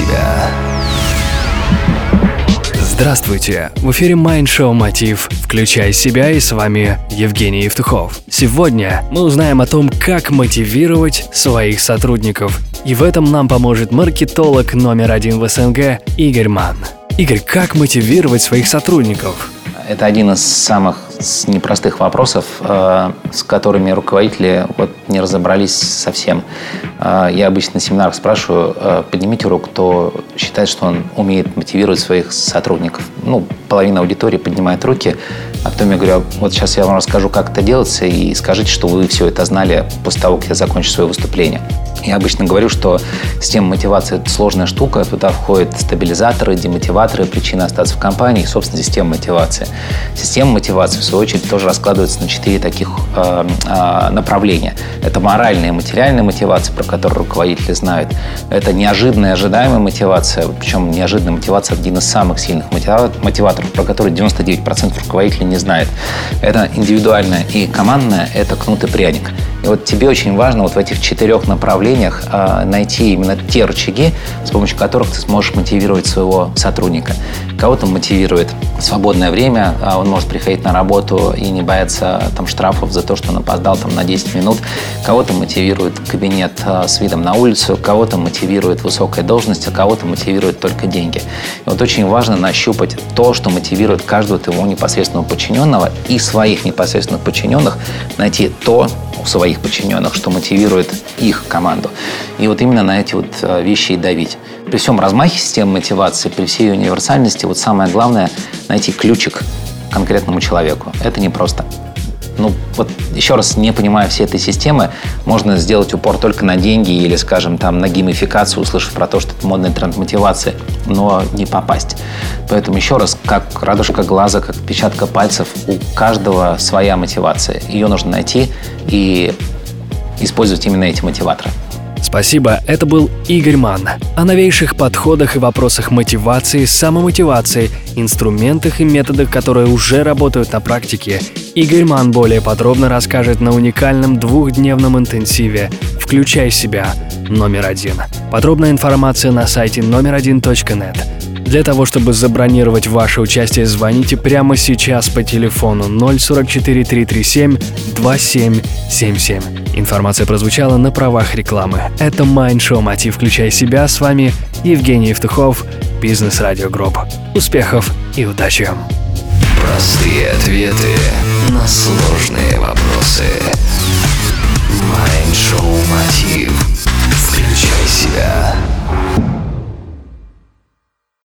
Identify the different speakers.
Speaker 1: себя». Здравствуйте! В эфире Mind Show Мотив. Включай себя и с вами Евгений Евтухов. Сегодня мы узнаем о том, как мотивировать своих сотрудников. И в этом нам поможет маркетолог номер один в СНГ Игорь Ман. Игорь, как мотивировать своих сотрудников?
Speaker 2: Это один из самых непростых вопросов, э, с которыми руководители вот не разобрались совсем. Э, я обычно на семинарах спрашиваю, э, поднимите руку, кто считает, что он умеет мотивировать своих сотрудников. Ну, половина аудитории поднимает руки, а потом я говорю, вот сейчас я вам расскажу, как это делается, и скажите, что вы все это знали после того, как я закончу свое выступление. Я обычно говорю, что система мотивации – это сложная штука. Туда входят стабилизаторы, демотиваторы, причины остаться в компании собственно, система мотивации. Система мотивации, в свою очередь, тоже раскладывается на четыре таких э, э, направления. Это моральная и материальная мотивация, про которую руководители знают. Это неожиданная ожидаемая мотивация, причем неожиданная мотивация – один из самых сильных мотиваторов, про который 99% руководителей не знает. Это индивидуальная и командная – это кнут и пряник. И вот тебе очень важно вот в этих четырех направлениях э, найти именно те рычаги, с помощью которых ты сможешь мотивировать своего сотрудника. Кого-то мотивирует свободное время, а он может приходить на работу и не бояться там, штрафов за то, что он опоздал там, на 10 минут. Кого-то мотивирует кабинет с видом на улицу, кого-то мотивирует высокая должность, а кого-то мотивирует только деньги. И вот очень важно нащупать то, что мотивирует каждого твоего непосредственного подчиненного и своих непосредственных подчиненных найти то, своих подчиненных, что мотивирует их команду. И вот именно на эти вот э, вещи и давить. При всем размахе системы мотивации, при всей универсальности, вот самое главное – найти ключик конкретному человеку. Это непросто ну, вот еще раз, не понимая всей этой системы, можно сделать упор только на деньги или, скажем, там, на геймификацию, услышав про то, что это модный тренд мотивации, но не попасть. Поэтому еще раз, как радужка глаза, как печатка пальцев, у каждого своя мотивация. Ее нужно найти и использовать именно эти мотиваторы.
Speaker 1: Спасибо, это был Игорь Ман. О новейших подходах и вопросах мотивации, самомотивации, инструментах и методах, которые уже работают на практике, Игорь Ман более подробно расскажет на уникальном двухдневном интенсиве «Включай себя» номер один. Подробная информация на сайте номер один .нет. Для того, чтобы забронировать ваше участие, звоните прямо сейчас по телефону 044 337 2777. Информация прозвучала на правах рекламы. Это Mind Show «Мотив. Включай себя». С вами Евгений Евтухов, Бизнес Радио Групп. Успехов и удачи!
Speaker 3: Простые ответы сложные вопросы.